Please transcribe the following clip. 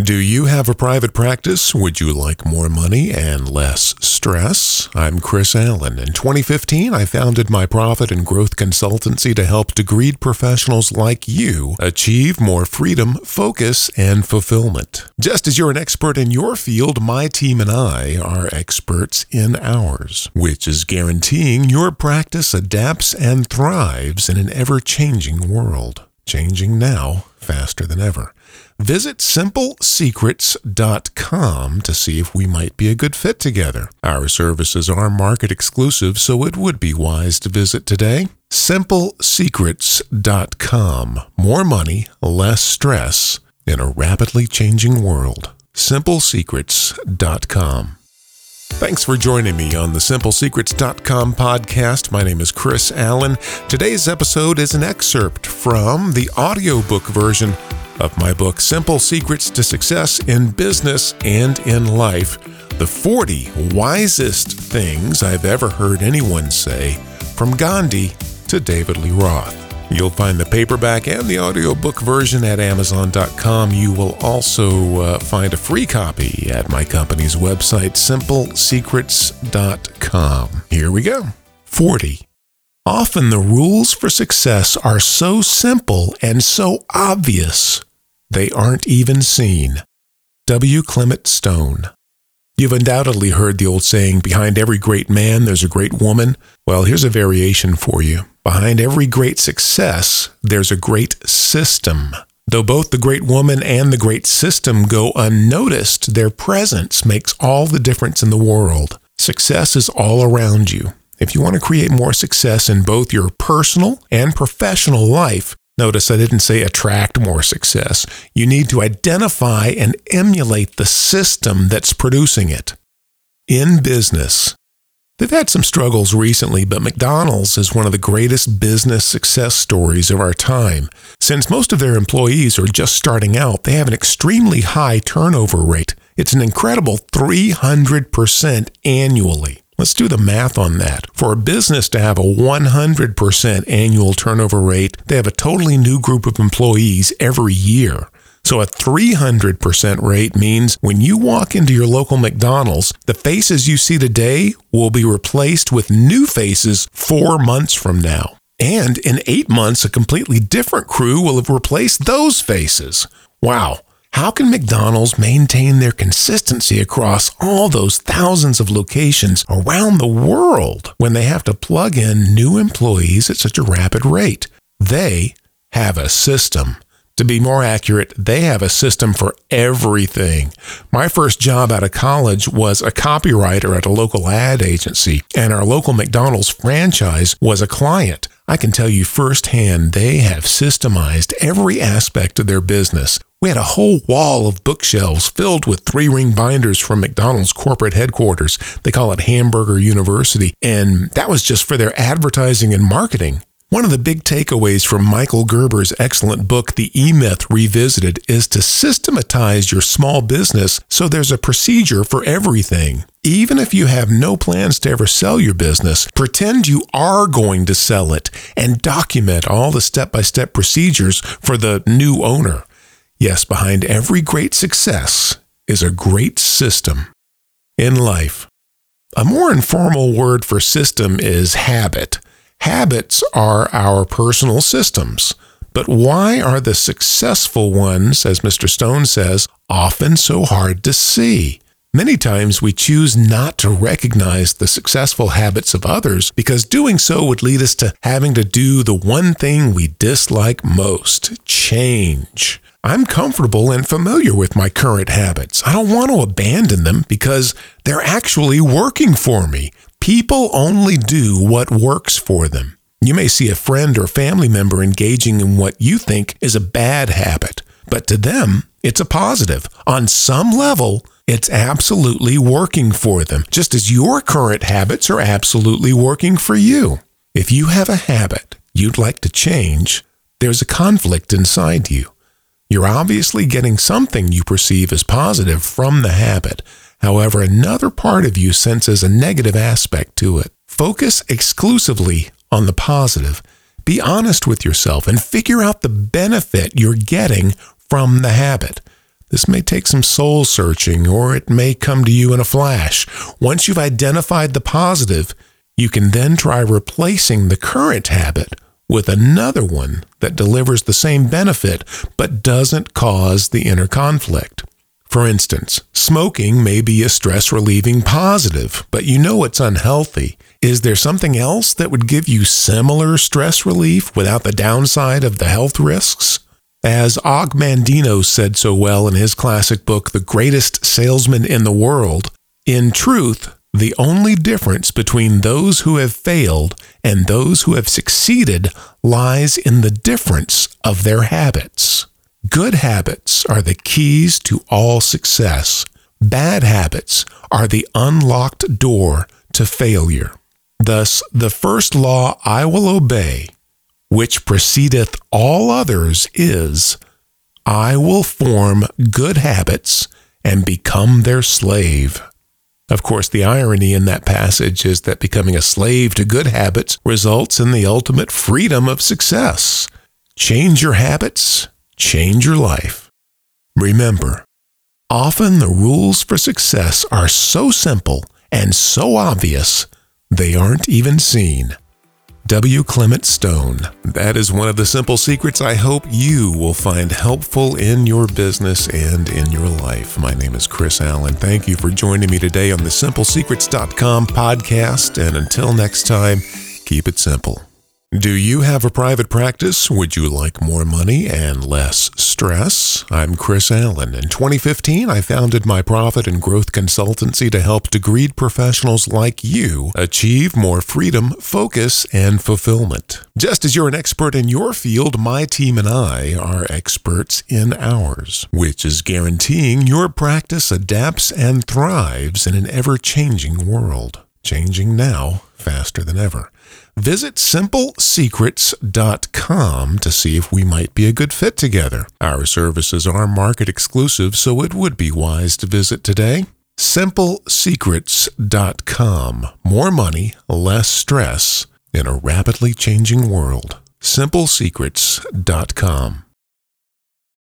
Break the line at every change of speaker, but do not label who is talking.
Do you have a private practice? Would you like more money and less stress? I'm Chris Allen. In 2015, I founded my profit and growth consultancy to help degreed professionals like you achieve more freedom, focus, and fulfillment. Just as you're an expert in your field, my team and I are experts in ours, which is guaranteeing your practice adapts and thrives in an ever changing world. Changing now faster than ever. Visit simplesecrets.com to see if we might be a good fit together. Our services are market exclusive, so it would be wise to visit today. Simplesecrets.com. More money, less stress in a rapidly changing world. Simplesecrets.com. Thanks for joining me on the SimpleSecrets.com podcast. My name is Chris Allen. Today's episode is an excerpt from the audiobook version of my book, Simple Secrets to Success in Business and in Life The 40 Wisest Things I've Ever Heard Anyone Say, from Gandhi to David Lee Roth. You'll find the paperback and the audiobook version at Amazon.com. You will also uh, find a free copy at my company's website, simplesecrets.com. Here we go. 40. Often the rules for success are so simple and so obvious, they aren't even seen. W. Clement Stone. You've undoubtedly heard the old saying, behind every great man, there's a great woman. Well, here's a variation for you. Behind every great success, there's a great system. Though both the great woman and the great system go unnoticed, their presence makes all the difference in the world. Success is all around you. If you want to create more success in both your personal and professional life, notice I didn't say attract more success. You need to identify and emulate the system that's producing it. In business, They've had some struggles recently, but McDonald's is one of the greatest business success stories of our time. Since most of their employees are just starting out, they have an extremely high turnover rate. It's an incredible 300% annually. Let's do the math on that. For a business to have a 100% annual turnover rate, they have a totally new group of employees every year. So a 300% rate means when you walk into your local McDonald's, the faces you see today will be replaced with new faces four months from now. And in eight months, a completely different crew will have replaced those faces. Wow. How can McDonald's maintain their consistency across all those thousands of locations around the world when they have to plug in new employees at such a rapid rate? They have a system. To be more accurate, they have a system for everything. My first job out of college was a copywriter at a local ad agency, and our local McDonald's franchise was a client. I can tell you firsthand, they have systemized every aspect of their business. We had a whole wall of bookshelves filled with three ring binders from McDonald's corporate headquarters. They call it Hamburger University, and that was just for their advertising and marketing. One of the big takeaways from Michael Gerber's excellent book, The E Myth Revisited, is to systematize your small business so there's a procedure for everything. Even if you have no plans to ever sell your business, pretend you are going to sell it and document all the step by step procedures for the new owner. Yes, behind every great success is a great system. In life, a more informal word for system is habit. Habits are our personal systems. But why are the successful ones, as Mr. Stone says, often so hard to see? Many times we choose not to recognize the successful habits of others because doing so would lead us to having to do the one thing we dislike most change. I'm comfortable and familiar with my current habits. I don't want to abandon them because they're actually working for me. People only do what works for them. You may see a friend or family member engaging in what you think is a bad habit, but to them, it's a positive. On some level, it's absolutely working for them, just as your current habits are absolutely working for you. If you have a habit you'd like to change, there's a conflict inside you. You're obviously getting something you perceive as positive from the habit, However, another part of you senses a negative aspect to it. Focus exclusively on the positive. Be honest with yourself and figure out the benefit you're getting from the habit. This may take some soul searching or it may come to you in a flash. Once you've identified the positive, you can then try replacing the current habit with another one that delivers the same benefit but doesn't cause the inner conflict. For instance, smoking may be a stress relieving positive, but you know it's unhealthy. Is there something else that would give you similar stress relief without the downside of the health risks? As Og Mandino said so well in his classic book, The Greatest Salesman in the World, in truth, the only difference between those who have failed and those who have succeeded lies in the difference of their habits. Good habits are the keys to all success. Bad habits are the unlocked door to failure. Thus, the first law I will obey which precedeth all others, is I will form good habits and become their slave. Of course, the irony in that passage is that becoming a slave to good habits results in the ultimate freedom of success. Change your habits, change your life. Remember, often the rules for success are so simple and so obvious, they aren't even seen. W. Clement Stone. That is one of the simple secrets I hope you will find helpful in your business and in your life. My name is Chris Allen. Thank you for joining me today on the simplesecrets.com podcast. And until next time, keep it simple. Do you have a private practice? Would you like more money and less stress? I'm Chris Allen. In 2015, I founded my profit and growth consultancy to help degreed professionals like you achieve more freedom, focus, and fulfillment. Just as you're an expert in your field, my team and I are experts in ours, which is guaranteeing your practice adapts and thrives in an ever changing world. Changing now faster than ever. Visit simplesecrets.com to see if we might be a good fit together. Our services are market exclusive, so it would be wise to visit today. Simplesecrets.com. More money, less stress in a rapidly changing world. Simplesecrets.com.